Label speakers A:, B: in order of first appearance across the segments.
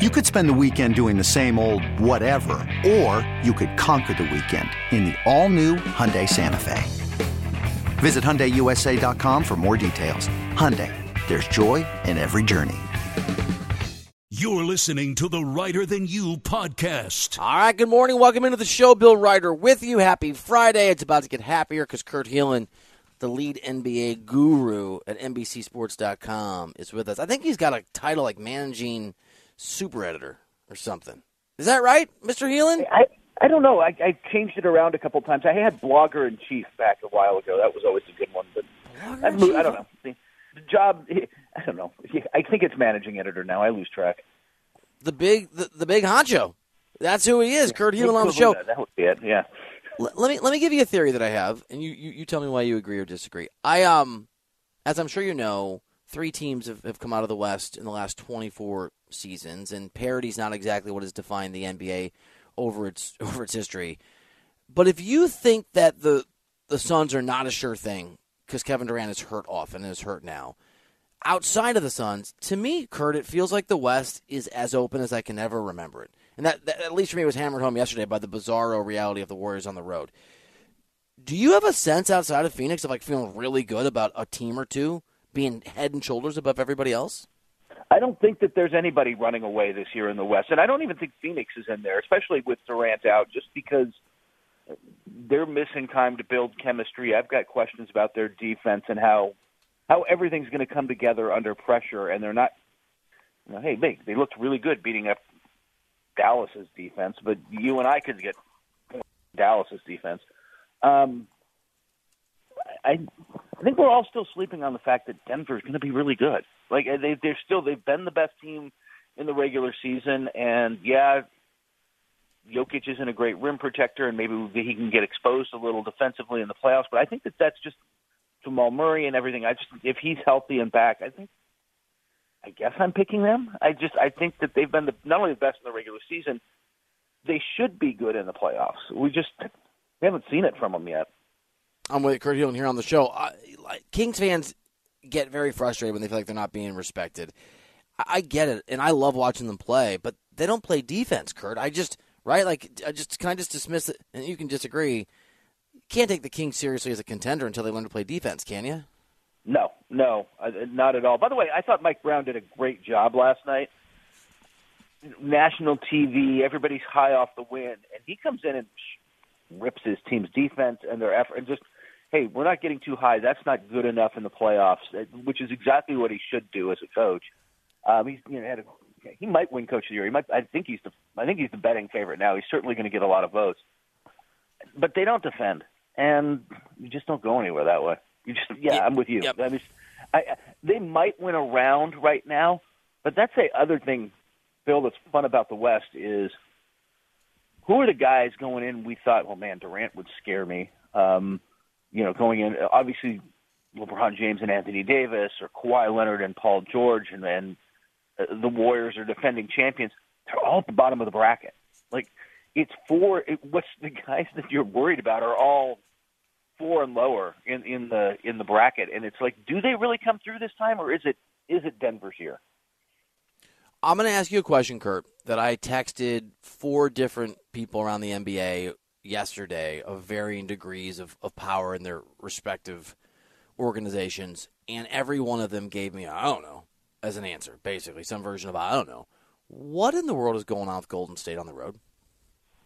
A: You could spend the weekend doing the same old whatever, or you could conquer the weekend in the all-new Hyundai Santa Fe. Visit HyundaiUSA.com for more details. Hyundai, there's joy in every journey.
B: You're listening to the Reiter Than You podcast.
C: All right, good morning. Welcome into the show. Bill Reiter with you. Happy Friday. It's about to get happier because Kurt Helin, the lead NBA guru at NBCSports.com, is with us. I think he's got a title like managing super editor or something. Is that right, Mr. Helin?
D: I, I don't know. I, I changed it around a couple times. I had blogger in chief back a while ago. That was always a good one. But I, moved, I don't know. The, the job, I don't know. I think it's managing editor now. I lose track.
C: The big, the, the big honcho. That's who he is. Kurt Helin on the show.
D: That would be it. Yeah.
C: L- let me let me give you a theory that I have, and you, you, you tell me why you agree or disagree. I um, as I'm sure you know, three teams have, have come out of the West in the last 24 seasons, and parity's not exactly what has defined the NBA over its over its history. But if you think that the the Suns are not a sure thing because Kevin Durant is hurt often and is hurt now, outside of the Suns, to me, Kurt, it feels like the West is as open as I can ever remember it. And that, that at least for me was hammered home yesterday by the bizarro reality of the Warriors on the road. Do you have a sense outside of Phoenix of like feeling really good about a team or two being head and shoulders above everybody else?
D: I don't think that there's anybody running away this year in the West, and I don't even think Phoenix is in there, especially with Durant out, just because they're missing time to build chemistry. I've got questions about their defense and how how everything's going to come together under pressure, and they're not. You know, hey, they they looked really good beating up Dallas's defense, but you and I could get Dallas's defense. Um, I I think we're all still sleeping on the fact that Denver's going to be really good. Like uh, they they're still they've been the best team in the regular season, and yeah, Jokic isn't a great rim protector, and maybe he can get exposed a little defensively in the playoffs. But I think that that's just Jamal Murray and everything. I just if he's healthy and back, I think. I guess I'm picking them. I just I think that they've been the, not only the best in the regular season, they should be good in the playoffs. We just we haven't seen it from them yet.
C: I'm with Kurt Helin here on the show. Kings fans get very frustrated when they feel like they're not being respected. I, I get it, and I love watching them play, but they don't play defense, Kurt. I just right like I just can I just dismiss it, and you can disagree. Can't take the Kings seriously as a contender until they learn to play defense, can you?
D: No, no, not at all. By the way, I thought Mike Brown did a great job last night. National TV, everybody's high off the win, and he comes in and rips his team's defense and their effort, and just hey, we're not getting too high. That's not good enough in the playoffs, uh, which is exactly what he should do as a coach. Um, he's you know had a, he might win coach of the year. He might. I think he's the I think he's the betting favorite now. He's certainly going to get a lot of votes, but they don't defend, and you just don't go anywhere that way. You just yeah. I'm with you.
C: Yep.
D: I mean, I, I- they might win a round right now, but that's the other thing, Bill. That's fun about the West is who are the guys going in? We thought, well, man, Durant would scare me. Um, you know, going in obviously LeBron James and Anthony Davis, or Kawhi Leonard and Paul George, and then uh, the Warriors are defending champions. They're all at the bottom of the bracket. Like it's four. It, what's the guys that you're worried about are all four and lower in in the in the bracket, and it's like, do they really come through this time, or is it is it Denver's year?
C: I'm going to ask you a question, Kurt, that I texted four different people around the NBA yesterday of varying degrees of, of power in their respective organizations, and every one of them gave me, I don't know, as an answer, basically, some version of I don't know. What in the world is going on with Golden State on the road?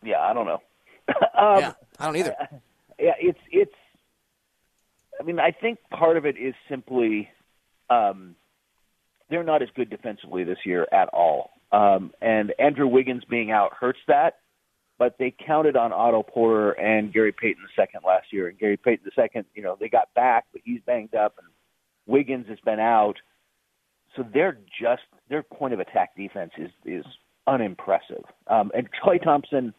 D: Yeah, I don't know. um,
C: yeah, I don't either.
D: yeah, it's it's. I mean, I think part of it is simply um, they're not as good defensively this year at all, um, and Andrew Wiggins being out hurts that. But they counted on Otto Porter and Gary Payton second last year, and Gary Payton second, you know, they got back, but he's banged up, and Wiggins has been out. so they're just their point of attack defense is is unimpressive. Um, and Klay Thompson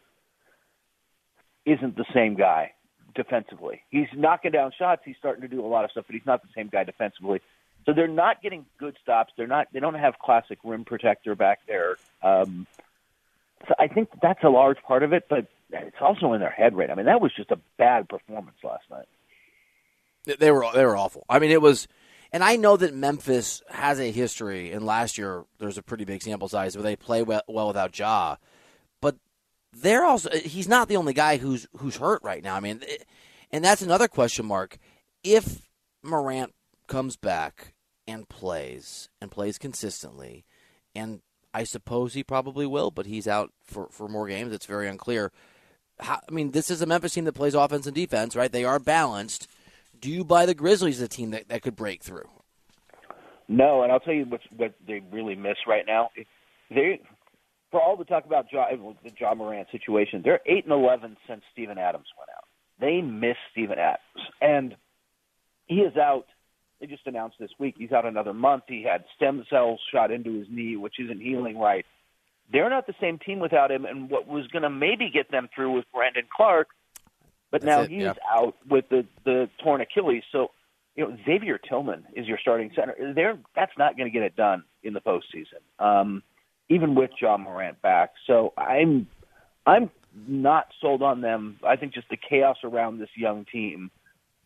D: isn't the same guy defensively. He's knocking down shots. He's starting to do a lot of stuff, but he's not the same guy defensively. So they're not getting good stops. They're not. They don't have classic rim protector back there. Um, so I think that's a large part of it, but it's also in their head right. I mean, that was just a bad performance last night.
C: They were they were awful. I mean, it was, and I know that Memphis has a history. And last year there's a pretty big sample size where they play well, well without Ja, but they're also he's not the only guy who's who's hurt right now. I mean, eh, and that's another question mark. If Morant comes back and plays and plays consistently, and I suppose he probably will, but he's out for, for more games. It's very unclear. How, I mean, this is a Memphis team that plays offense and defense, right? They are balanced. Do you buy the Grizzlies a team that, that could break through?
D: No, and I'll tell you what what they really miss right now. They, for all the talk about Ja, eh, the Ja Morant situation, they're eight and eleven since Steven Adams went out. They miss Steven Adams, and he is out they just announced this week he's out another month. He had stem cells shot into his knee, which isn't healing right. They're not the same team without him, and what was going to maybe get them through was Brandon Clarke, but
C: That's
D: now
C: it,
D: he's
C: yeah.
D: out with the the torn Achilles. So, you know, Xavier Tillman is your starting center. They're that's not going to get it done in the postseason, um, even with John Morant back. So I'm I'm not sold on them. I think just the chaos around this young team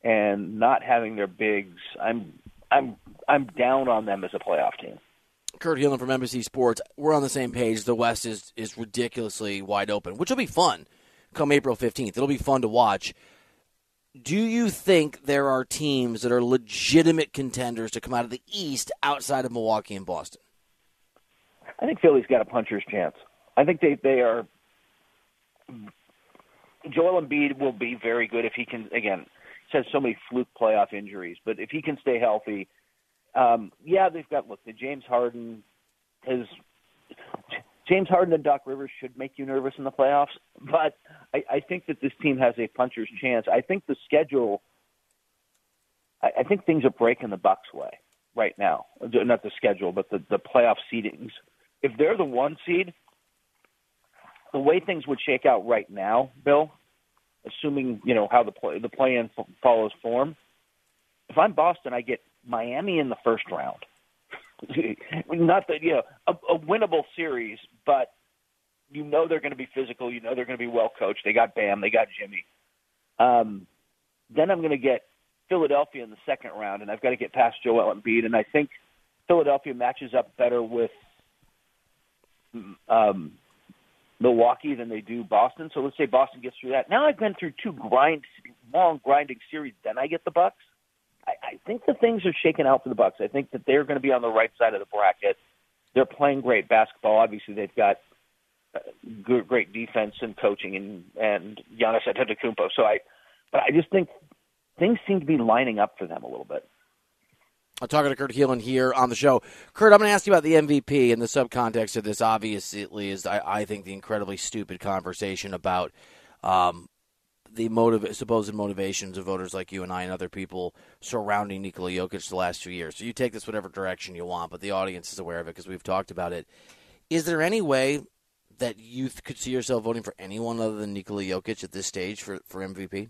D: and not having their bigs, I'm I'm I'm down on them as a playoff team.
C: Kurt Helin from NBC Sports. We're on the same page. The West is is ridiculously wide open, which will be fun come April 15th. It'll be fun to watch. Do you think there are teams that are legitimate contenders to come out of the East outside of Milwaukee and Boston?
D: I think Philly's got a puncher's chance. I think they they are. Joel Embiid will be very good if he can. Again, has so many fluke playoff injuries, but if he can stay healthy, um, yeah, they've got look. The James Harden has James Harden and Doc Rivers should make you nervous in the playoffs, but I, I think that this team has a puncher's chance. I think the schedule. I, I think things are breaking the Bucks' way right now. Not the schedule, but the the playoff seedings. If they're the one seed, the way things would shake out right now, Bill, assuming you know how the play the play-in f- follows form. If I'm Boston, I get Miami in the first round. Not that you know a, a winnable series, but you know they're going to be physical. You know they're going to be well coached. They got Bam. They got Jimmy. Um, then I'm going to get Philadelphia in the second round, and I've got to get past Joel Embiid. And I think Philadelphia matches up better with um, Milwaukee than they do Boston. So let's say Boston gets through that. Now I've been through two grind, long grinding series. Then I get the Bucks. I, I think the things are shaking out for the Bucks. I think that they're going to be on the right side of the bracket. They're playing great basketball. Obviously, they've got uh, good, great defense and coaching, and and Giannis Antetokounmpo. So I, but I just think things seem to be lining up for them a little bit.
C: I'm talking to Kurt Helin here on the show. Kurt, I'm going to ask you about the MVP and the subcontext of this. Obviously, is I, I think the incredibly stupid conversation about um, the motive, supposed motivations of voters like you and I and other people surrounding Nikola Jokic the last two years. So you take this whatever direction you want, but the audience is aware of it because we've talked about it. Is there any way that you could see yourself voting for anyone other than Nikola Jokic at this stage for, for MVP?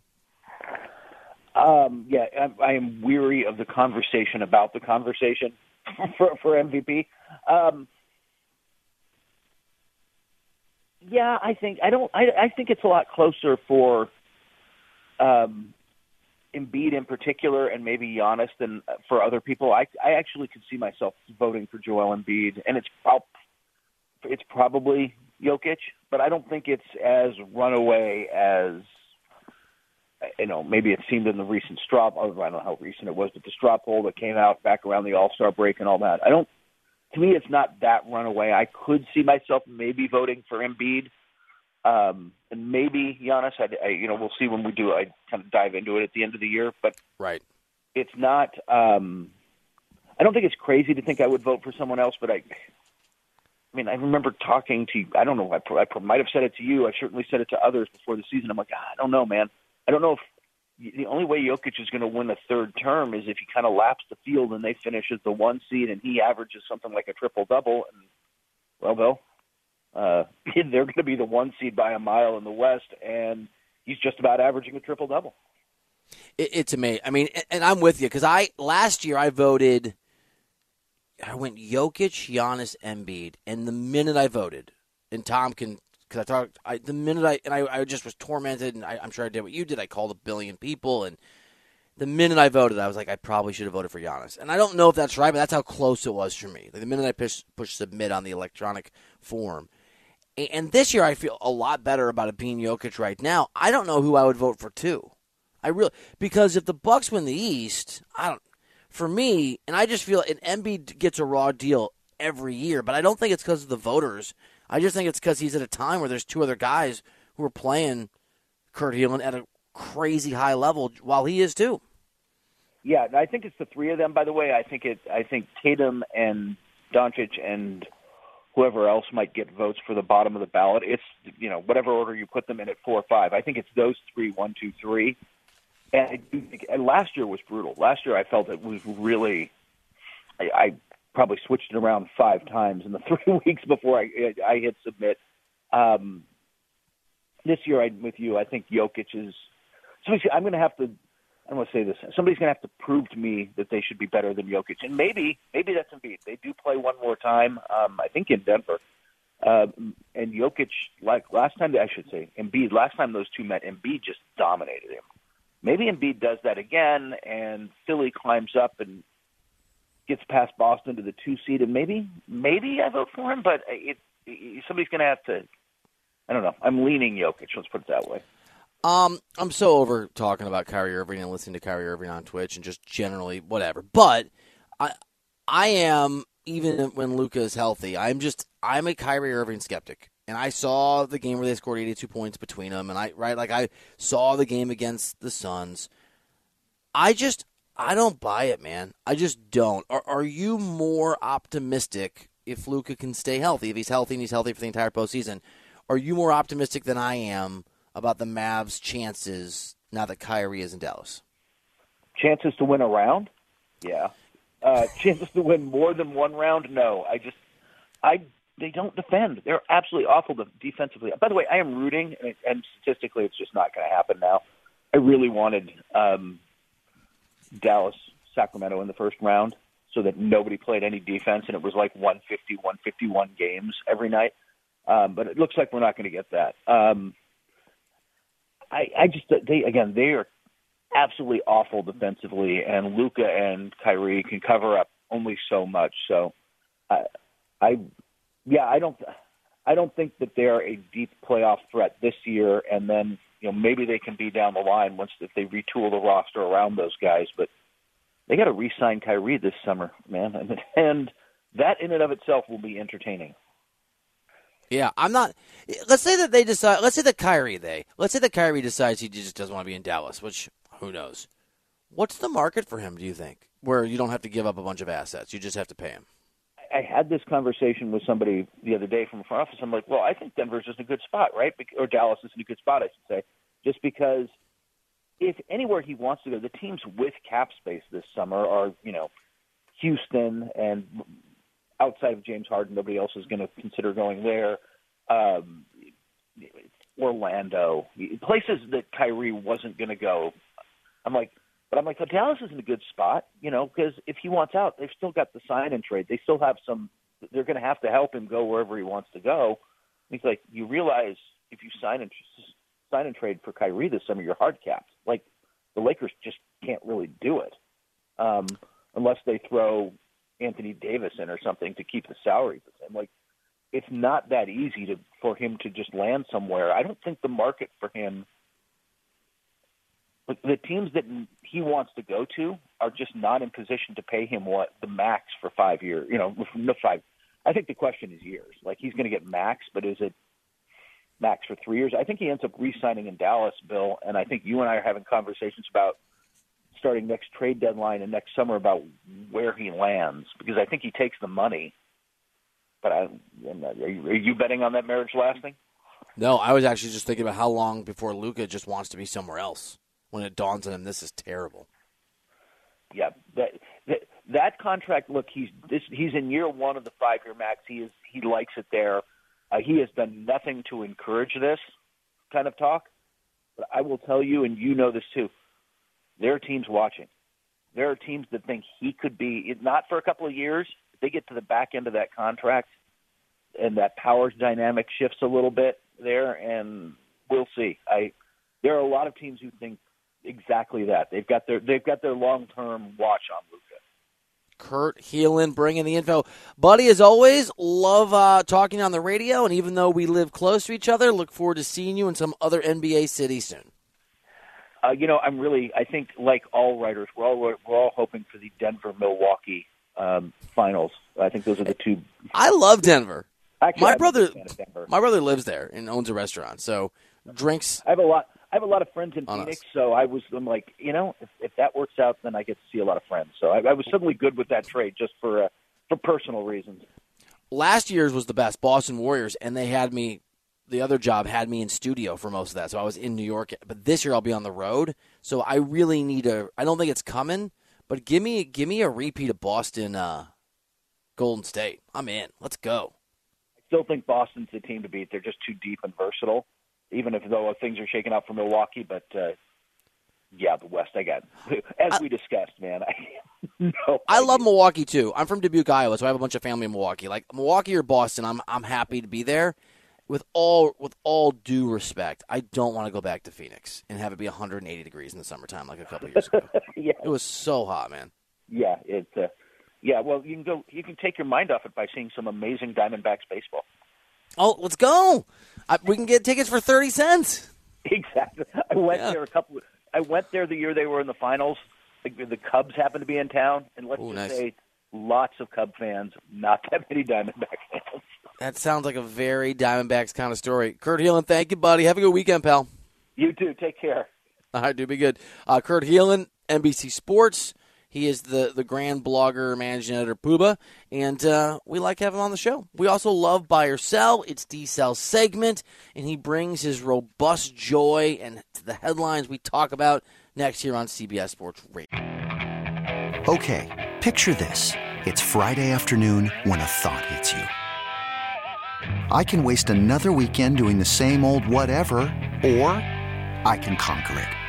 D: Um, yeah, I, I am weary of the conversation about the conversation for for MVP. Um, yeah, I think I don't. I, I think it's a lot closer for um, Embiid in particular, and maybe Giannis than for other people. I I actually could see myself voting for Joel Embiid, and it's it's probably Jokic, but I don't think it's as runaway as you know, maybe it seemed in the recent straw. I don't know how recent it was, but the straw poll that came out back around the All Star break and all that. I don't. To me, it's not that runaway. I could see myself maybe voting for Embiid, um, and maybe Giannis. I, I, you know, we'll see when we do. I kind of dive into it at the end of the year, but
C: Right.
D: it's not. Um, I don't think it's crazy to think I would vote for someone else, but I. I mean, I remember talking to. I don't know. I, I might have said it to you. I certainly said it to others before the season. I'm like, "Ah, I don't know, man. I don't know if the only way Jokic is going to win a third term is if he kind of laps the field and they finish as the one seed and he averages something like a triple double. And well, Bill, uh, they're going to be the one seed by a mile in the West, and he's just about averaging a triple double.
C: It, it's amazing. I mean, and I'm with you because I last year I voted. I went Jokic, Giannis, Embiid, and the minute I voted, and Tom can because I thought I, the minute I and I, I just was tormented, and I, am sure I did what you did. I called a billion people, and the minute I voted, I was like, I probably should have voted for Giannis. And I don't know if that's right, but that's how close it was for me. Like the minute I pushed push submit on the electronic form, and, and this year I feel a lot better about it being Jokic right now. I don't know who I would vote for too. I really because if the Bucks win the East, I don't. For me, and I just feel an Embiid gets a raw deal every year, but I don't think it's because of the voters. I just think it's because he's at a time where there's two other guys who are playing Kurt Helin at a crazy high level while he is too.
D: Yeah, I think it's the three of them. By the way, I think it. I think Tatum and Doncic and whoever else might get votes for the bottom of the ballot. It's you know whatever order you put them in at four or five. I think it's those three, one, two, three. And I do think and last year was brutal. Last year I felt it was really. I, I probably switched it around five times in the three weeks before I I hit submit. Um, this year, I'm with you. I think Jokic is. Somebody, I'm going to have to. I don't want to say this. Somebody's going to have to prove to me that they should be better than Jokic, and maybe maybe that's Embiid. They do play one more time. Um, I think in Denver. Uh, and Jokic, like last time, I should say, Embiid. Last time those two met, Embiid just dominated him. Maybe Embiid does that again, and Philly climbs up and gets past Boston to the two seed, and maybe maybe I vote for him, but it, it somebody's going to have to. I don't know. I'm leaning Jokic. Let's put it that way.
C: Um, I'm so over talking about Kyrie Irving and listening to Kyrie Irving on Twitch and just generally whatever. But I, I am even when Luka is healthy. I'm just I'm a Kyrie Irving skeptic, and I saw the game where they scored 82 points between them, and I right like I saw the game against the Suns. I just I don't buy it, man. I just don't. Are, are you more optimistic if Luka can stay healthy? If he's healthy and he's healthy for the entire postseason, are you more optimistic than I am about the Mavs' chances now that Kyrie is in Dallas?
D: Chances to win a round? Yeah. Uh, chances to win more than one round? No. I just, I they don't defend. They're absolutely awful defensively. By the way, I am rooting, and statistically, it's just not going to happen now. I really wanted um, Dallas, Sacramento in the first round so that nobody played any defense and it was like 150, 151 games every night. Um, but it looks like we're not going to get that. Um, I, I just they again they are absolutely awful defensively, and Luka and Kyrie can cover up only so much. So, I, I, yeah, I don't, I don't think that they're a deep playoff threat this year. And then you know maybe they can be down the line once if they retool the roster around those guys. But they got to re-sign Kyrie this summer, man, and that in and of itself will be entertaining.
C: Yeah, I'm not. Let's say that they decide. Let's say that Kyrie they. Let's say that Kyrie decides he just doesn't want to be in Dallas, which who knows. What's the market for him? Do you think where you don't have to give up a bunch of assets, you just have to pay him?
D: I had this conversation with somebody the other day from the front office. I'm like, well, I think Denver's just a good spot, right? Or Dallas is in a good spot, I should say, just because if anywhere he wants to go, the teams with cap space this summer are, you know, Houston and outside of James Harden, nobody else is going to consider going there. Um, Orlando, places that Kyrie wasn't going to go. I'm like, but I'm like, well, Dallas is in a good spot, you know, because if he wants out, they've still got the sign and trade. They still have some. They're going to have to help him go wherever he wants to go. And he's like, you realize if you sign and sign and trade for Kyrie this summer, you're hard capped. Like the Lakers just can't really do it um, unless they throw Anthony Davis in or something to keep the salary the same. Like it's not that easy to for him to just land somewhere. I don't think the market for him the teams that he wants to go to are just not in position to pay him what the max for five years. You know, no five. I think the question is years. Like he's going to get max, but is it max for three years? I think he ends up re-signing in Dallas, Bill, and I think you and I are having conversations about starting next trade deadline and next summer about where he lands because I think he takes the money. But I, are you, are you betting on that marriage lasting?
C: No, I was actually just thinking about how long before Luka just wants to be somewhere else. When it dawns on him this is terrible.
D: Yeah, that that, that contract. Look, he's this, he's in year one of the five year max. He is he likes it there. Uh, he has done nothing to encourage this kind of talk. But I will tell you, and you know this too. There are teams watching. There are teams that think he could be not for a couple of years. If they get to the back end of that contract, and that power dynamic shifts a little bit there, and we'll see. I there are a lot of teams who think exactly that. They've got their they've got their long term watch on Luka.
C: Kurt Helin bringing the info. Buddy, as always, love uh, talking on the radio, and even though we live close to each other, look forward to seeing you in some other NBA city soon.
D: Uh, you know, I'm really, I think, like all writers, we're all we're all hoping for the Denver Milwaukee um, finals. I think those are the two.
C: I love Denver.
D: Actually,
C: my
D: I'm
C: brother,
D: big fan of Denver.
C: my brother lives there and owns a restaurant, so drinks.
D: I have a lot. I have a lot of friends in
C: On
D: Phoenix,
C: us.
D: so I was. I'm like, you know, if, if that works out, then I get to see a lot of friends. So I, I was suddenly good with that trade, just for uh, for personal reasons.
C: Last year's was the best, Boston Warriors, and they had me. The other job had me in studio for most of that, so I was in New York. But this year I'll be on the road, so I really need a. I don't think it's coming, but give me give me a repeat of Boston, uh, Golden State. I'm in. Let's go.
D: I still think Boston's the team to beat. They're just too deep and versatile, even if though things are shaking out for Milwaukee. But uh, yeah, the West. I got as we discussed, man. I no.
C: I love Milwaukee too. I'm from Dubuque, Iowa, so I have a bunch of family in Milwaukee. Like Milwaukee or Boston, I'm I'm happy to be there. With all with all due respect, I don't want to go back to Phoenix and have it be 180 degrees in the summertime like a couple years ago.
D: yeah,
C: it was so hot, man.
D: yeah. It. Uh, yeah. Well, you can go. You can take your mind off it by seeing some amazing Diamondbacks baseball.
C: Oh, let's go! I, we can get tickets for 30 cents.
D: Exactly. I went
C: Yeah.
D: there a couple. I went there the year they were in the finals. The, the Cubs happened to be in town, and let's
C: Ooh,
D: just
C: nice.
D: say, lots of Cub fans, not that many Diamondback fans.
C: That sounds like a very Diamondbacks kind of story. Kurt Helin, thank you, buddy. Have a good weekend, pal.
D: You too. Take care.
C: All right, do be good. Uh, Kurt Helin, NBC Sports. He is the, the grand blogger, managing editor, Pooba, and uh, we like having him on the show. We also love Buy or Sell. It's D Cell's segment, and he brings his robust joy and to the headlines we talk about next here on CBS Sports Radio.
A: Okay, picture this. It's Friday afternoon when a thought hits you. I can waste another weekend doing the same old whatever, or I can conquer it.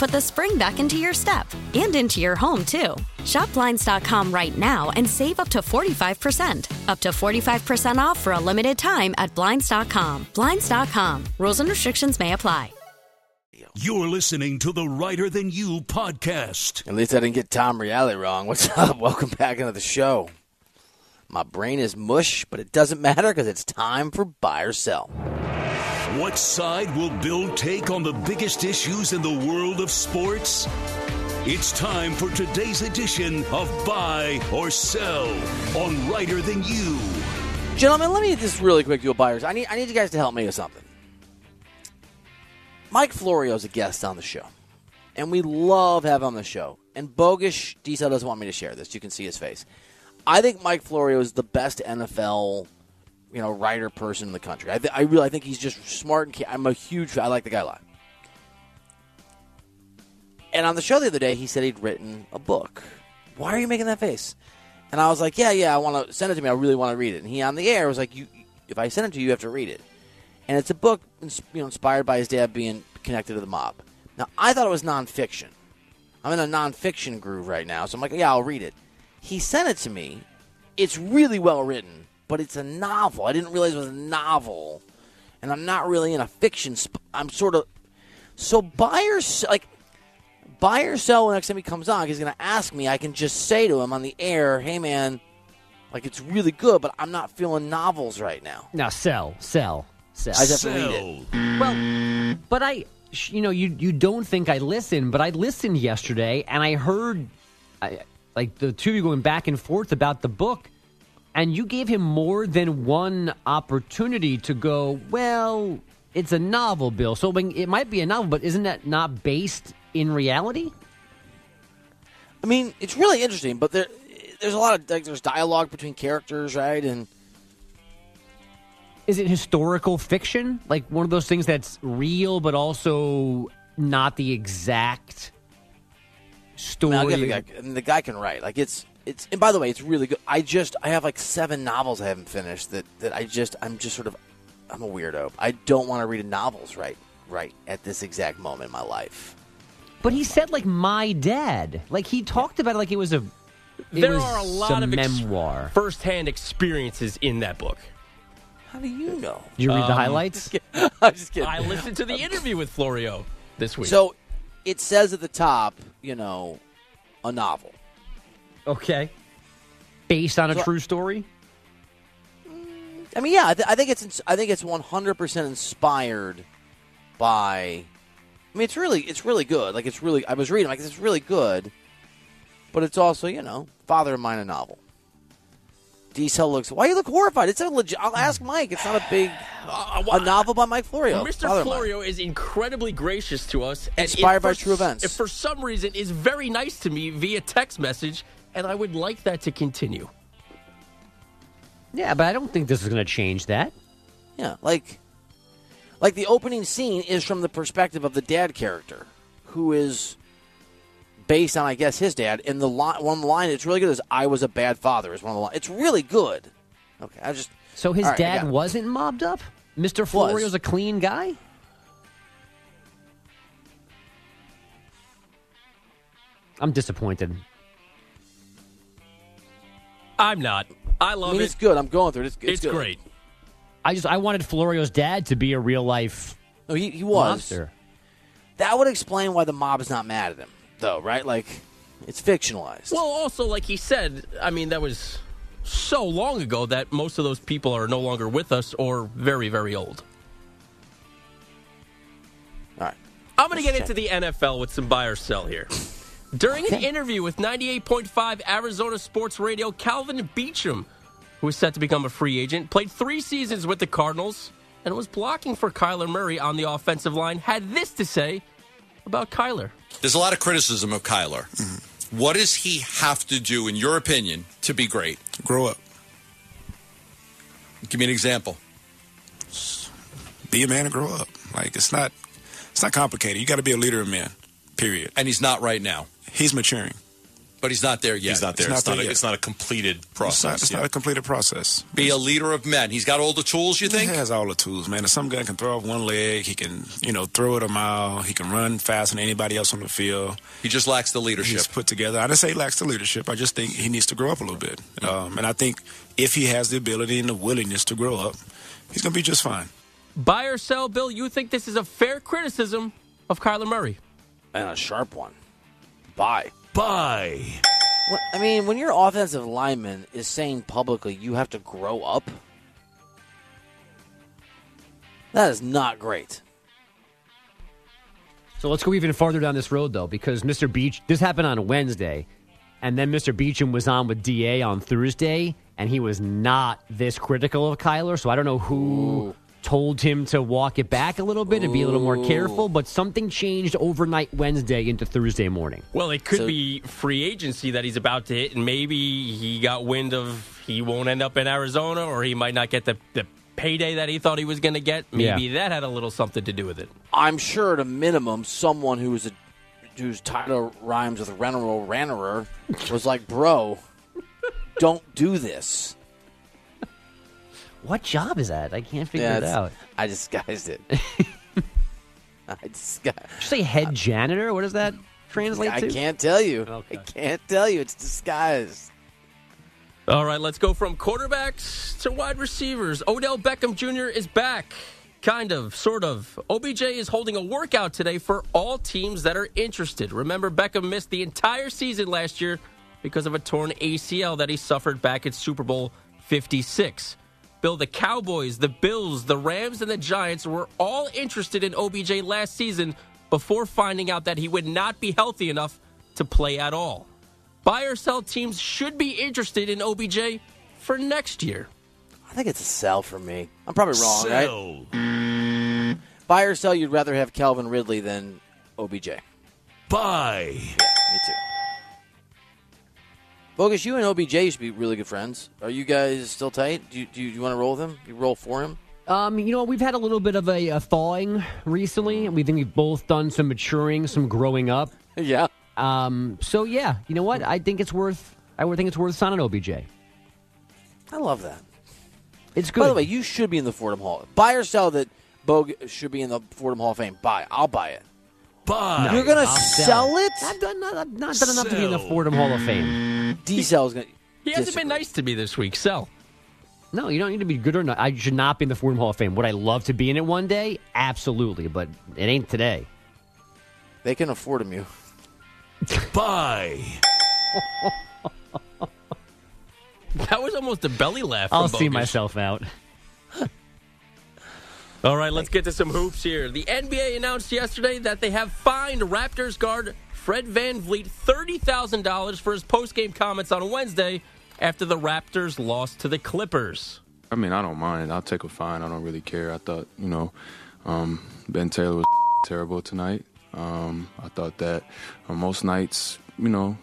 E: put the spring back into your step and into your home, too. Shop Blinds.com right now and save up to 45%. Up to 45% off for a limited time at Blinds.com. Blinds.com. Rules and restrictions may apply.
B: You're listening to the Reiter Than You podcast.
C: At least I didn't get Tom Reale wrong. What's up? Welcome back into the show. My brain is mush, but it doesn't matter because it's time for buy or sell.
B: What side will Bill take on the biggest issues in the world of sports? It's time for today's edition of Buy or Sell on Reiter Than You.
C: Gentlemen, let me just really quick do a buyers. I need I need you guys to help me with something. Mike Florio is a guest on the show, and we love having on the show. And bogus Diesel doesn't want me to share this. You can see his face. I think Mike Florio is the best NFL, you know, writer person in the country. I, th- I really I think he's just smart and I'm a huge. I like the guy a lot. And on the show the other day, he said he'd written a book. Why are you making that face? And I was like, Yeah, yeah, I want to send it to me. I really want to read it. And he on the air was like, You, if I send it to you, you have to read it. And it's a book, you know, inspired by his dad being connected to the mob. Now, I thought it was nonfiction. I'm in a nonfiction groove right now, so I'm like, yeah, I'll read it. He sent it to me. It's really well written, but it's a novel. I didn't realize it was a novel, and I'm not really in a fiction. Sp- I'm sort of so buy or s- like buy or sell. When next time he comes on, he's going to ask me. I can just say to him on the air, "Hey, man, like it's really good, but I'm not feeling novels right now."
F: Now sell, sell, sell.
C: I just have to read it.
F: Well, but I, you know, you you don't think I listen, but I listened yesterday and I heard, I, like the two of you going back and forth about the book, and you gave him more than one opportunity to go. Well, it's a novel, Bill. So I mean, it might be a novel, but isn't that not based in reality?
C: I mean, it's really interesting, but there, there's a lot of like, there's dialogue between characters, right? And
F: Is it historical fiction? Like one of those things that's real, but also not the exact
C: I
F: story.
C: mean, I'll give the guy, I mean, the guy can write. Like it's it's. And by the way, it's really good. I just I have like seven novels I haven't finished that that I just I'm just sort of I'm a weirdo. I don't want to read novels right right at this exact moment in my life.
F: But he said like my dad. Like he talked about it like it was a. It
G: there
F: was
G: are a lot
F: a
G: of ex-
F: memoir.
G: first-hand experiences in that book.
C: How do you know?
F: Did you read the
G: Um,
F: highlights?
C: I'm just kidding.
G: I listened to the interview with Florio this week.
C: So it says at the top, you know, a novel.
F: Okay. Based on a
C: So-
F: true story.
C: Mm, I mean, yeah, I, th- I think it's ins- I think it's 100 percent inspired by. I mean, it's really it's really good. Like it's really I was reading like it's really good, but it's also you know father of mine a novel. Diesel looks. Why you look horrified? It's a legit. I'll ask Mike. It's not a big a novel by Mike Florio.
G: Mr.
C: Father.
G: Florio is incredibly gracious to us. and it
C: Inspired by
G: for
C: true events.
G: It for some reason is very nice to me via text message, and I would like that to continue.
F: Yeah, but I don't think this is going to change that.
C: Yeah, like like the opening scene is from the perspective of the dad character, who is based on I guess his dad. And the line, one line that's really good is "I was a bad father" is one of the lines. It's really good. Okay, I just
F: So his
C: All right, I
F: dad wasn't mobbed up. Mister Florio's a clean guy. I'm disappointed.
G: I'm not. I love
C: I mean,
G: it.
C: it's good. I'm going through it. It's, it's,
G: It's
C: good.
G: great.
F: I just I wanted Florio's dad to be a real life
C: No, he, he was.
F: monster.
C: That would explain why the mob is not mad at him, though, right? Like, it's fictionalized.
G: Well, also, like he said, I mean, that was so long ago that most of those people are no longer with us or very, very old.
C: All right.
G: I'm going to get into the NFL with some buy or sell here. During an interview with 98.5 Arizona Sports Radio, Kelvin Beachum, who is set to become a free agent, played three seasons with the Cardinals and was blocking for Kyler Murray on the offensive line, had this to say about Kyler.
H: There's a lot of criticism of Kyler. Mm-hmm. What does he have to do, in your opinion, to be great?
I: Grow up.
H: Give me an example.
I: Be a man and grow up. Like it's not it's not complicated. You got to be a leader of men. Period.
H: And he's not right now.
I: He's maturing.
H: But he's not there yet.
I: He's not there.
H: It's
I: It's
H: not,
I: not there
H: a,
I: yet.
H: it's not a completed
I: It's
H: process.
I: not, it's
H: yet.
I: not a completed process.
H: Be a leader of men. He's got all the tools, you think?
I: He has all the tools, man. If some guy can throw off one leg, he can, you know, throw it a mile. He can run faster than anybody else on the field.
H: He just lacks the leadership.
I: He's put together. I didn't say he lacks the leadership. I just think he needs to grow up a little bit. Um, and I think if he has the ability and the willingness to grow up, he's going to be just fine.
G: Buy or sell, Bill? You think this is a fair criticism of Kyler Murray?
C: And a sharp one. Buy.
B: Buy.
C: What- I mean, when your offensive lineman is saying publicly you have to grow up, that is not great.
F: So let's go even farther down this road, though, because Mr. Beach, this happened on Wednesday, and then Mr. Beachum was on with DA on Thursday, and he was not this critical of Kyler. So I don't know who told him to walk it back a little bit and be a little more careful, but something changed overnight Wednesday into Thursday morning.
G: Well, it could
F: So-
G: be free agency that he's about to hit, and maybe he got wind of he won't end up in Arizona, or he might not get the, the payday that he thought he was going to get. Maybe that had a little something to do with it.
C: I'm sure at a minimum, someone who who's a whose title rhymes with Rennerer Rannerer was like, "Bro, don't do this."
F: What job is that? I can't figure
C: Yeah,
F: it out.
C: I disguised it. I disguised.
F: Did you say head uh, janitor? What does that translate
C: I
F: to?
C: can't tell you. I can't tell you. It's disguised.
G: All right, let's go from quarterbacks to wide receivers. Odell Beckham Jr. is back. Kind of, sort of. OBJ is holding a workout today for all teams that are interested. Remember, Beckham missed the entire season last year because of a torn ACL that he suffered back at Super Bowl 56. Bill, the Cowboys, the Bills, the Rams, and the Giants were all interested in OBJ last season before finding out that he would not be healthy enough to play at all. Buy or sell teams should be interested in OBJ for next year.
C: I think it's a sell for me. I'm probably wrong,
B: Sell.
C: right? Buy or sell, you'd rather have Calvin Ridley than OBJ.
B: Buy.
C: Yeah, Me too. Bogus, you and OBJ used to be really good friends. Are you guys still tight? Do you, do you, want to roll with him? You roll for him?
F: Um, you know, we've had a little bit of a, a thawing recently. We think we've both done some maturing, some growing up.
C: Yeah.
F: Um, so yeah, you know what? I think it's worth. I would think it's worth signing OBJ.
C: I love that.
F: It's good.
C: By the way, you should be in the Fordham Hall. Buy or sell that Bog should be in the Fordham Hall of Fame. Buy. I'll buy it.
B: Buy.
C: You're gonna
F: I'll
C: sell it?
F: I've done not, I've not done enough to be in the Fordham Hall of Fame. Mm.
C: D cell's gonna.
G: He hasn't been nice to me this week. Sell.
F: No, you don't need to be good or not. I should not be in the Fordham Hall of Fame. Would I love to be in it one day? Absolutely, but it ain't today.
C: They can afford him. You.
B: Buy.
G: That was almost a belly laugh. From
F: I'll see
G: Bogus.
F: myself out.
G: All right, let's get to some hoops here. The NBA announced yesterday that they have fined Raptors guard Fred VanVleet $30,000 for his postgame comments on Wednesday after the Raptors lost to the Clippers.
J: I mean, I don't mind. I'll take a fine. I don't really care. I thought, you know, um, Ben Taylor was terrible tonight. Um, I thought that on most nights, you know,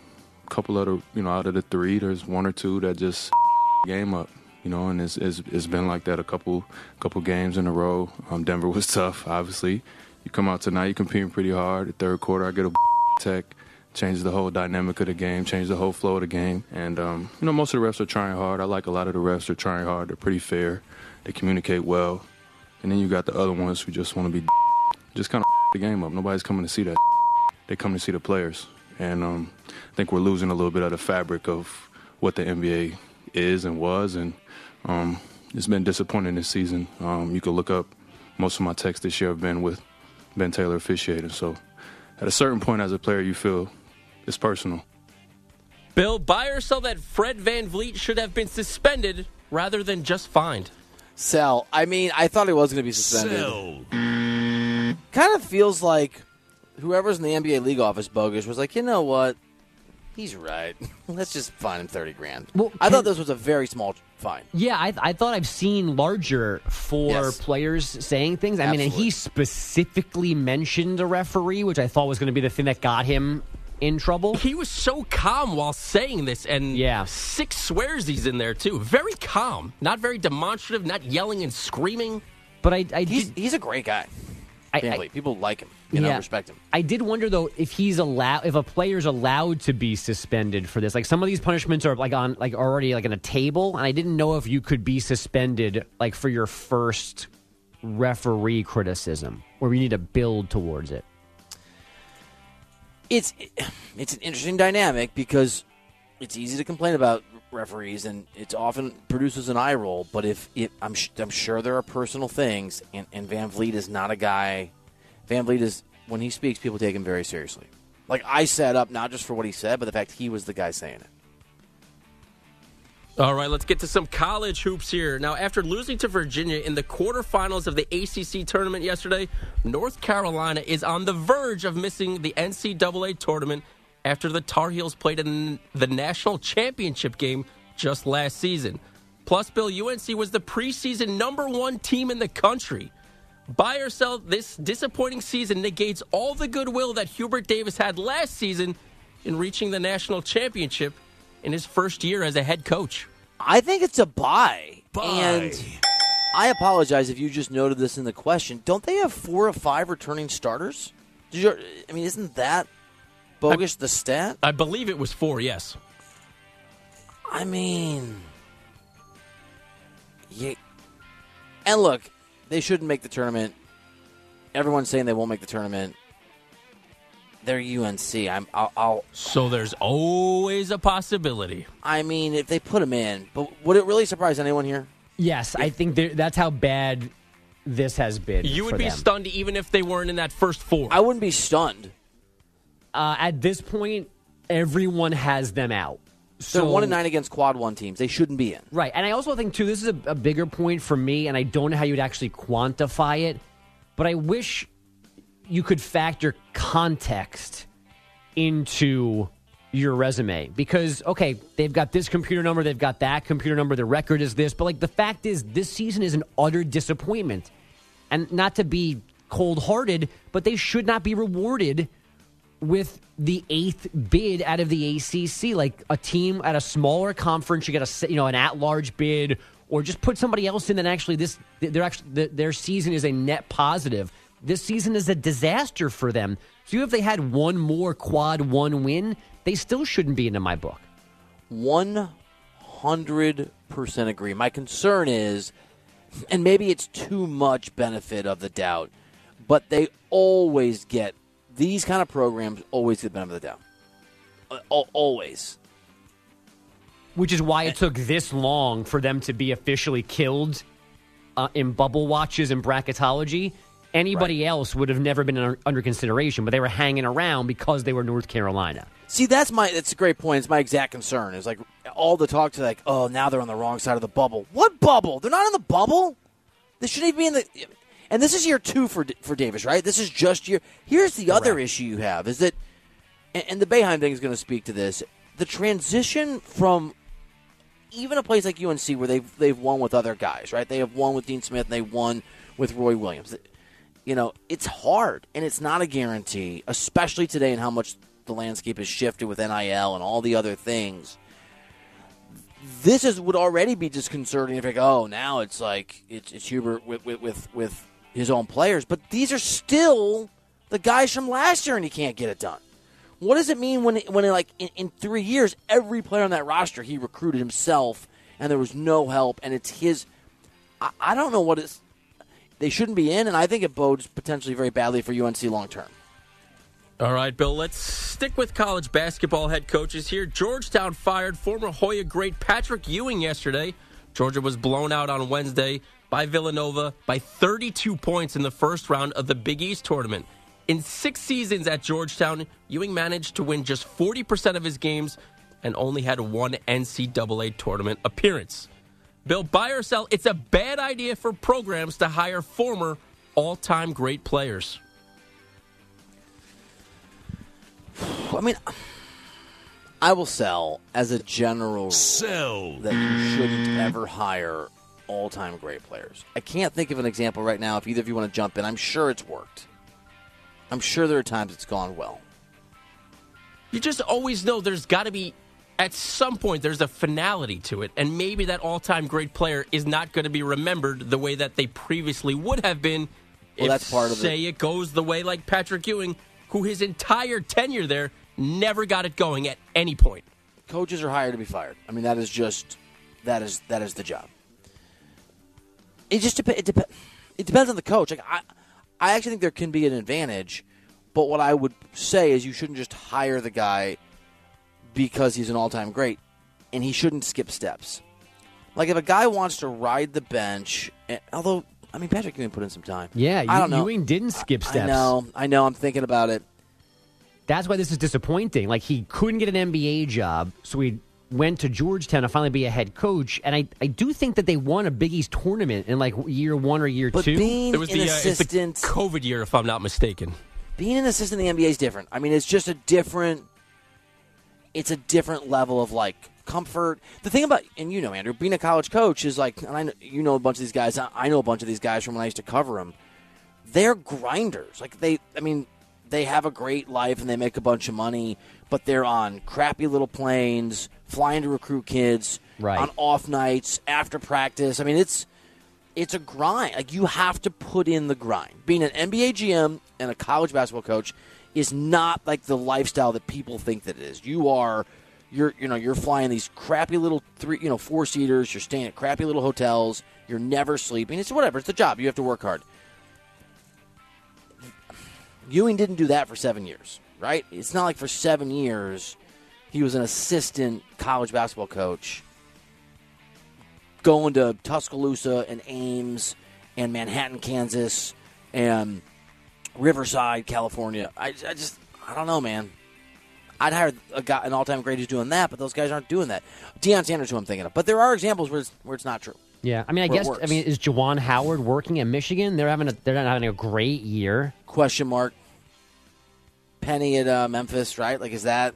J: a couple of the, you know, out of the three, there's one or two that just game up, you know, and it's, it's, it's been like that a couple couple games in a row. Um, Denver was tough, obviously. You come out tonight, you're competing pretty hard. The third quarter, I get a tech, changes the whole dynamic of the game, changes the whole flow of the game. And, um, you know, most of the refs are trying hard. I like a lot of the refs are trying hard. They're pretty fair. They communicate well. And then you got the other ones who just want to be just kind of the game up. Nobody's coming to see that. They come to see the players. And um, I think we're losing a little bit of the fabric of what the NBA is and was. And um, it's been disappointing this season. Um, you can look up most of my texts this year have been with Ben Taylor officiating. So at a certain point as a player, you feel it's personal.
G: Bill, buy or sell that Fred VanVleet should have been suspended rather than just fined.
C: Sell. I mean, I thought he was going to be suspended.
B: Sell.
C: Kind of feels like whoever's in the NBA league office, bogus, was like, you know what? He's right. Let's just fine him thirty grand.
F: Well,
C: I thought this was a very small fine.
F: Yeah, I, I thought I've seen larger for
C: Yes.
F: players saying things. I mean, and he specifically mentioned a referee, which I thought was going to be the thing that got him in trouble.
G: He was so calm while saying this, and
F: Yeah.
G: six swears he's in there too. Very calm, not very demonstrative, not yelling and screaming.
F: But I, I
C: He's
F: did,
C: he's a great guy.
F: I, I,
C: People like him. You know,
F: Yeah.
C: respect him.
F: I did wonder though if he's allowed, if a player's allowed to be suspended for this. Like some of these punishments are like on, like already like on a table, and I didn't know if you could be suspended like for your first referee criticism, where you need to build towards it.
C: It's it's an interesting dynamic because it's easy to complain about referees and it's often produces an eye roll. But if it, I'm sh- I'm sure there are personal things, and, and VanVleet is not a guy. VanVleet is when he speaks, people take him very seriously. Like I set up not just for what he said, but the fact he was the guy saying it.
G: All right, let's get to some college hoops here. Now, after losing to Virginia in the quarterfinals of the ACC tournament yesterday, North Carolina is on the verge of missing the NCAA tournament after the Tar Heels played in the national championship game just last season. Plus, Bill, UNC was the preseason number one team in the country. Buy or sell, this disappointing season negates all the goodwill that Hubert Davis had last season in reaching the national championship in his first year as a head coach.
C: I think it's a buy. And I apologize if you just noted this in the question. Don't they have four or five returning starters? Did you, I mean, isn't that bogus? the stat?
G: I believe it was four, yes.
C: I mean, yeah. And look, they shouldn't make the tournament. Everyone's saying they won't make the tournament. They're UNC. I'm. I'll, I'll.
G: So there's always a possibility.
C: I mean, if they put them in, but would it really surprise anyone here?
F: Yes, I think that's how bad this has been.
G: You would
F: for
G: be
F: them.
G: stunned even if they weren't in that first four.
C: I wouldn't be stunned.
F: Uh, at this point, everyone has them out.
C: They're one and nine against quad one teams. They shouldn't be in.
F: Right. And I also think, too, this is a, a bigger point for me, and I don't know how you'd actually quantify it, but I wish you could factor context into your resume because okay they've got this computer number they've got that computer number the record is this but like the fact is this season is an utter disappointment and not to be cold-hearted but they should not be rewarded with the eighth bid out of the ACC, like a team at a smaller conference, you get a you know an at-large bid, or just put somebody else in that actually this their actually their season is a net positive. This season is a disaster for them. So if they had one more quad one win, they still shouldn't be into my book.
C: One hundred percent agree. My concern is, and maybe it's too much benefit of the doubt, but they always get these kind of programs always get the benefit of the doubt. Uh, always.
F: Which is why it took this long for them to be officially killed uh, in bubble watches and bracketology. Anybody else would have never been under, under consideration, but they were hanging around because they were North Carolina.
C: See, that's my that's a great point. It's my exact concern. Is like all the talk to like, oh, now they're on the wrong side of the bubble. What bubble? They're not in the bubble. They shouldn't even be in the. And this is year two for for Davis, right? This is just year. Here's the other issue you have is that, and, and the Boeheim thing is going to speak to this. The transition from even a place like UNC where they've they've won with other guys, right? They have won with Dean Smith and they won with Roy Williams. You know, it's hard and it's not a guarantee, especially today and how much the landscape has shifted with NIL and all the other things. This is would already be disconcerting if like, oh, now it's like it's, it's Hubert with, with with with his own players, but these are still the guys from last year, and he can't get it done. What does it mean when when like in, in three years every player on that roster he recruited himself and there was no help and it's his? I, I don't know what it's. They shouldn't be in, and I think it bodes potentially very badly for UNC long term.
G: All right, Bill, let's stick with college basketball head coaches here. Georgetown fired former Hoya great Patrick Ewing yesterday. Georgia was blown out on Wednesday by Villanova by 32 points in the first round of the Big East tournament. In six seasons at Georgetown, Ewing managed to win just 40% of his games and only had one NCAA tournament appearance. Bill, buy or sell, it's a bad idea for programs to hire former all time great players.
C: I mean, I will sell as a general rule
B: Sell.
C: that you shouldn't ever hire all-time great players. I can't think of an example right now. If either of you want to jump in, I'm sure it's worked. I'm sure there are times it's gone well.
G: You just always know there's got to be, at some point, there's a finality to it. And maybe that all time great player is not going to be remembered the way that they previously would have been
C: Well,
G: if
C: that's part of
G: say
C: it.
G: it goes the way like Patrick Ewing, who his entire tenure there never got it going at any point.
C: Coaches are hired to be fired. I mean, that is just that is that is the job. It just dep- it, dep- it depends on the coach. Like I, I actually think there can be an advantage, but what I would say is you shouldn't just hire the guy because he's an all-time great, and he shouldn't skip steps. Like if a guy wants to ride the bench, and, although I mean Patrick Ewing put in some time.
F: Yeah,
C: I don't know.
F: Ewing didn't skip steps.
C: I know, I know. I'm thinking about it.
F: That's why this is disappointing. Like he couldn't get an NBA job, so he went to Georgetown to finally be a head coach. And I, I do think that they won a Big East tournament in like year one or year
C: But
F: two.
C: being
G: It was
C: an
G: the, uh, it's the
C: assistant,
G: COVID year, if I'm not mistaken.
C: being an assistant in the NBA is different. I mean, it's just a different. It's a different level of like comfort. The thing about and you know, Andrew, being a college coach is like, and I know, you know a bunch of these guys. I I know a bunch of these guys from when I used to cover them. They're grinders. Like they, I mean, they have a great life and they make a bunch of money, but they're on crappy little planes, flying to recruit kids
F: Right.
C: on off nights after practice. I mean, it's it's a grind. Like you have to put in the grind. Being an NBA GM and a college basketball coach is not like the lifestyle that people think that it is. You are you're you know, you're flying these crappy little three, you know, four seaters, you're staying at crappy little hotels, you're never sleeping. It's whatever, it's the job. You have to work hard. Ewing didn't do that for 7 years, right? It's not like for 7 years he was an assistant college basketball coach going to Tuscaloosa and Ames and Manhattan, Kansas, and Riverside, California. I, I just, I don't know, man. I'd hire a guy, an all-time great who's doing that, but those guys aren't doing that. Deion Sanders, who I'm thinking of, but there are examples where it's, where it's not true.
F: Yeah, I mean, I guess I mean, is Juwan Howard working at Michigan? They're having a they're not having a great year.
C: Question mark. Penny at uh, Memphis, right? Like, is that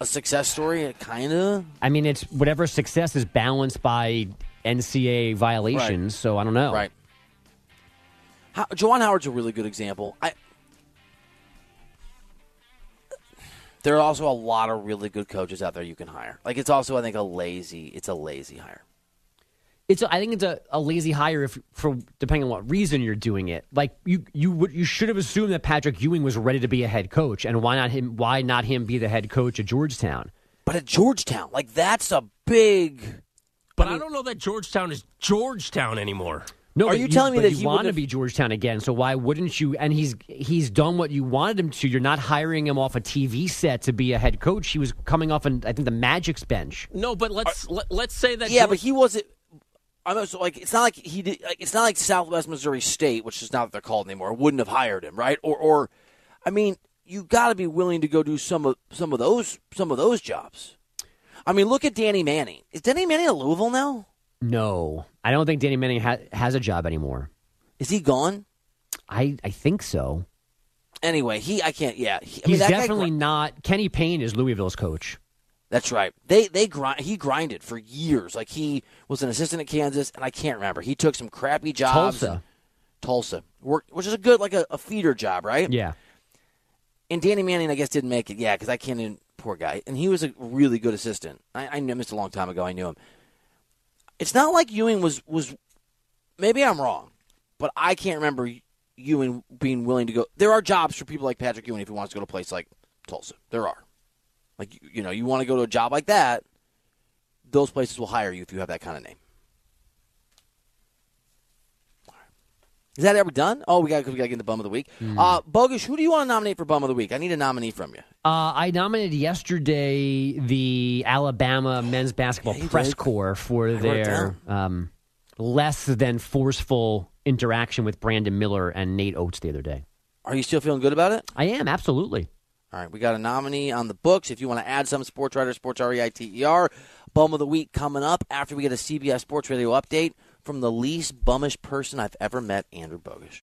C: a success story? Kind of.
F: I mean, it's whatever success is balanced by NCAA violations. So I don't know.
C: Right. How, Juwan Howard's a really good example. I. There are also a lot of really good coaches out there you can hire. Like it's also, I think, a lazy. It's a lazy hire.
F: It's a, I think it's a, a lazy hire if for depending on what reason you're doing it. Like you you would you should have assumed that Patrick Ewing was ready to be a head coach, and why not him? Why not him be the head coach at Georgetown?
C: But at Georgetown, like that's a big.
G: But I, don't know that Georgetown is Georgetown anymore.
F: No,
C: Are
F: but
C: you telling me that
F: you
C: he
F: want to be Georgetown again? So why wouldn't you? And he's he's done what you wanted him to. You're not hiring him off a TV set to be a head coach. He was coming off, an, I think, the Magic's bench.
G: No, but let's let, let's say that.
C: Yeah,
G: George-
C: but he wasn't. I mean, so like it's not like he did. Like, it's not like Southwest Missouri State, which is not what they're called anymore, wouldn't have hired him, right? Or, or, I mean, you got to be willing to go do some of some of those some of those jobs. I mean, look at Danny Manning. Is Danny Manning at Louisville now?
F: No, I don't think Danny Manning ha- has a job anymore.
C: Is he gone?
F: I I think so.
C: Anyway, he I can't. Yeah, he, I mean,
F: He's
C: that guy
F: definitely
C: gr-
F: not. Kenny Payne is Louisville's coach.
C: That's right. They they grind. He grinded for years. Like he was an assistant at Kansas, and I can't remember. He took some crappy jobs.
F: Tulsa.
C: Tulsa, worked, which is a good like a, a feeder job, right?
F: Yeah.
C: And Danny Manning, I guess, didn't make it. Yeah, because I can't. even- Poor guy, and he was a really good assistant. I, I knew him a long time ago. I knew him. It's not like Ewing was was. Maybe I'm wrong, but I can't remember Ewing being willing to go. There are jobs for people like Patrick Ewing if he wants to go to a place like Tulsa. There are. Like you, know, you want to go to a job like that. Those places will hire you if you have that kind of name. Is that ever done? Oh, we got we got to get the bum of the week. Uh, Bogus, who do you want to nominate for bum of the week? I need a nominee from you.
F: Uh, I nominated yesterday the Alabama men's basketball
C: you
F: press
C: did.
F: corps for
C: it
F: their um, less than forceful interaction with Brandon Miller and Nate Oats the other day.
C: Are you still feeling good about it?
F: I am absolutely.
C: All right, we got a nominee on the books. If you want to add some, Sports Reiter, Sports R E I T E R. Bum of the week coming up after we get a CBS Sports Radio update from the least bummish person I've ever met, Andrew Bogusch.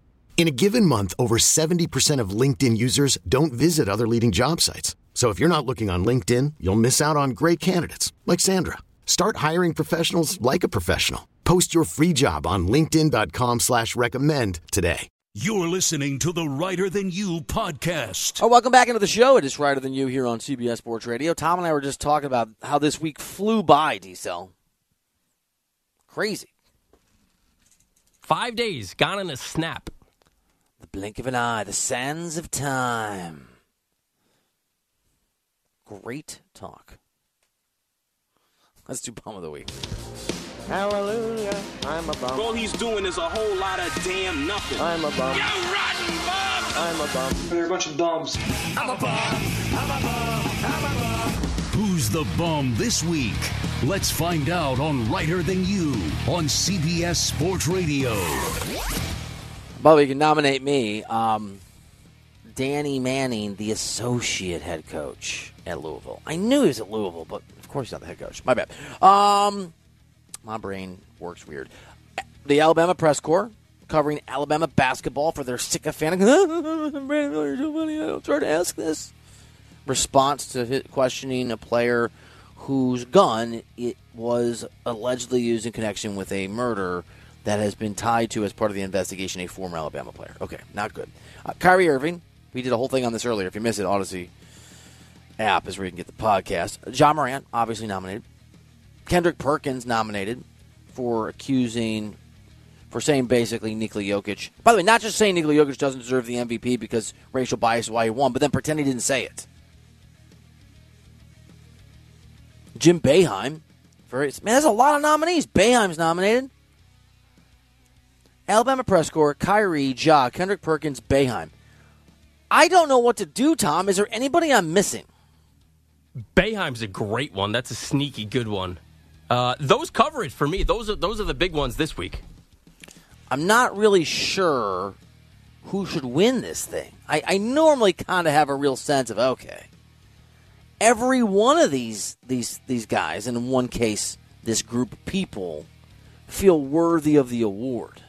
K: In a given month, over 70% of LinkedIn users don't visit other leading job sites. So if you're not looking on LinkedIn, you'll miss out on great candidates like Sandra. Start hiring professionals like a professional. Post your free job on linkedin.com slash recommend today.
B: You're listening to the Reiter Than You podcast.
C: Oh, welcome back into the show. It is Reiter Than You here on CBS Sports Radio. Tom and I were just talking about how this week flew by, D-Cell. Crazy.
G: Five days, gone in a snap.
C: The blink of an eye, the sands of time. Great talk. Let's do bum of the week.
L: Hallelujah, I'm a bum.
M: All he's doing is a whole lot of damn nothing.
L: I'm a bum.
M: You rotten bum!
L: I'm a bum.
M: They're a bunch of bums.
L: I'm a bum. I'm a bum. I'm a bum.
B: Who's the bum this week? Let's find out on Reiter Than You on CBS Sports Radio.
C: But you can nominate me. Um, Danny Manning, the associate head coach at Louisville. I knew he was at Louisville, but of course he's not the head coach. My bad. Um, my brain works weird. The Alabama press corps covering Alabama basketball for their sycophantic. Brandon Miller, so funny. I don't try to ask this. Response to questioning a player whose gun it was allegedly used in connection with a murder that has been tied to, as part of the investigation, a former Alabama player. Okay, not good. Uh, Kyrie Irving, we did a whole thing on this earlier. If you missed it, Audacy app is where you can get the podcast. Ja Morant, obviously nominated. Kendrick Perkins nominated for accusing, for saying basically Nikola Jokic. By the way, not just saying Nikola Jokic doesn't deserve the MVP because racial bias is why he won, but then pretend he didn't say it. Jim Boeheim, for man, there's a lot of nominees. Boeheim's nominated. Alabama press corps, Kyrie, Ja, Kendrick Perkins, Boeheim. I don't know what to do, Tom. Is there anybody I'm missing?
G: Boeheim's a great one. That's a sneaky good one. Uh, those cover it for me. Those are those are the big ones this week.
C: I'm not really sure who should win this thing. I, I normally kind of have a real sense of okay, every one of these these these guys, and in one case, this group of people, feel worthy of the award.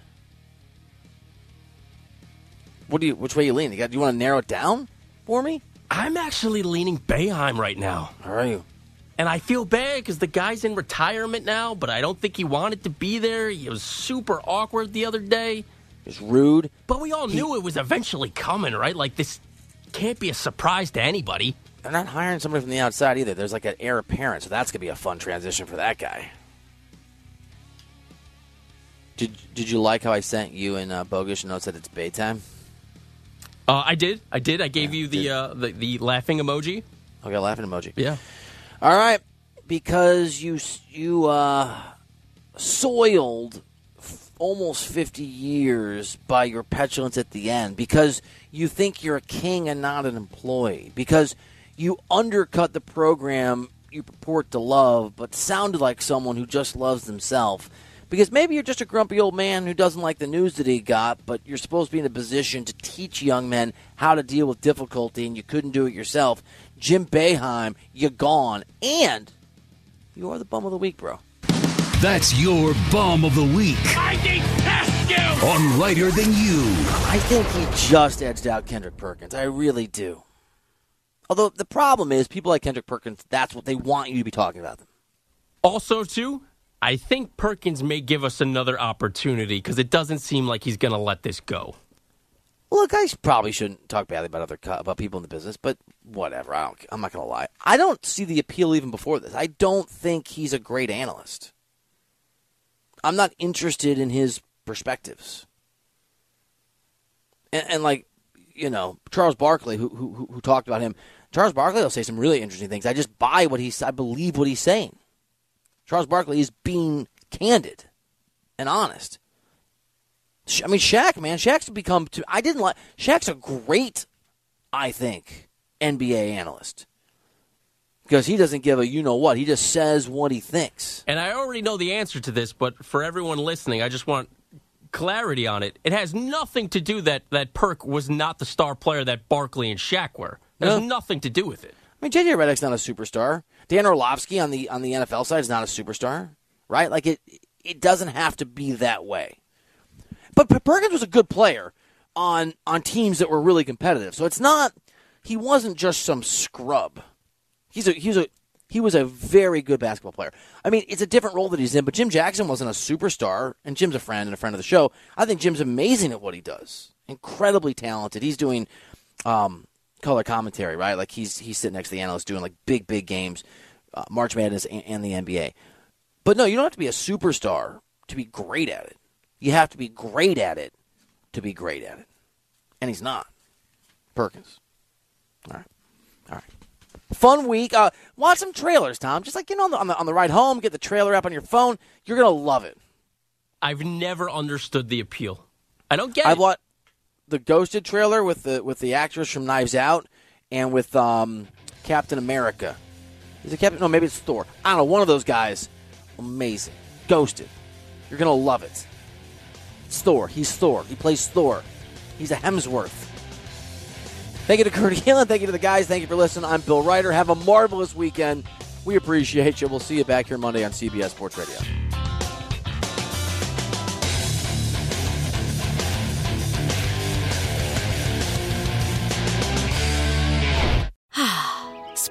C: What do you? Which way you lean? You got? Do you want to narrow it down for me?
G: I'm actually leaning Boeheim right now.
C: How are you?
G: And I feel bad because the guy's in retirement now, but I don't think he wanted to be there. He was super awkward the other day.
C: It was rude.
G: But we all knew it was eventually coming, right? Like this can't be a surprise to anybody.
C: They're not hiring somebody from the outside either. There's like an heir apparent, so that's gonna be a fun transition for that guy. Did Did you like how I sent you and uh, Bogus notes that it's Baytime?
G: Uh, I did. I did. I gave you the, uh, the the laughing emoji.
C: Okay, laughing emoji.
G: Yeah.
C: All right, because you you uh, soiled f- almost fifty years by your petulance at the end. Because you think you're a king and not an employee. Because you undercut the program you purport to love, but sounded like someone who just loves themselves. Because maybe you're just a grumpy old man who doesn't like the news that he got, but you're supposed to be in a position to teach young men how to deal with difficulty, and you couldn't do it yourself. Jim Boeheim, you're gone. And you are the bum of the week, bro.
B: That's your bum of the week.
M: I detest you!
B: On Reiter Than You.
C: I think he just edged out Kendrick Perkins. I really do. Although the problem is, people like Kendrick Perkins, that's what they want you to be talking about them.
G: Also, too, I think Perkins may give us another opportunity because it doesn't seem like he's going to let this go.
C: Look, I probably shouldn't talk badly about other about people in the business, but whatever. I don't. I'm not going to lie. I don't see the appeal even before this. I don't think he's a great analyst. I'm not interested in his perspectives. And, and like, you know, Charles Barkley, who, who who talked about him, Charles Barkley will say some really interesting things. I just buy what he's. I believe what he's saying. Charles Barkley is being candid and honest. I mean, Shaq, man, Shaq's become. Too, I didn't like. Shaq's a great, I think, NBA analyst because he doesn't give a you know what. He just says what he thinks.
G: And I already know the answer to this, but for everyone listening, I just want clarity on it. It has nothing to do that that Perk was not the star player that Barkley and Shaq were. It has
C: No.
G: nothing to do with it.
C: I mean, JJ Redick's not a superstar. Dan Orlovsky on the on the NFL side is not a superstar, right? Like it, it doesn't have to be that way. But Perkins was a good player on on teams that were really competitive. So it's not he wasn't just some scrub. He's a he's a he was a very good basketball player. I mean, it's a different role that he's in, but Jim Jackson wasn't a superstar, and Jim's a friend and a friend of the show. I think Jim's amazing at what he does. Incredibly talented. He's doing um, color commentary, right? Like he's he's sitting next to the analyst doing like big big games, uh, March Madness and, and the NBA. But no, you don't have to be a superstar to be great at it. You have to be great at it to be great at it, and he's not. Perkins. All right, all right. Fun week. Uh, watch some trailers, Tom. Just like you know, on the, on the on the ride home, get the trailer app on your phone. You're gonna love it.
G: I've never understood the appeal. I don't get
C: I
G: it.
C: watched the Ghosted trailer with the with the actress from Knives Out and with um, Captain America. Is it Captain? No, maybe it's Thor. I don't know. One of those guys. Amazing. Ghosted. You're gonna love it. It's Thor. He's Thor. He plays Thor. He's a Hemsworth. Thank you to Kurt Helin. Thank you to the guys. Thank you for listening. I'm Bill Reiter. Have a marvelous weekend. We appreciate you. We'll see you back here Monday on CBS Sports Radio.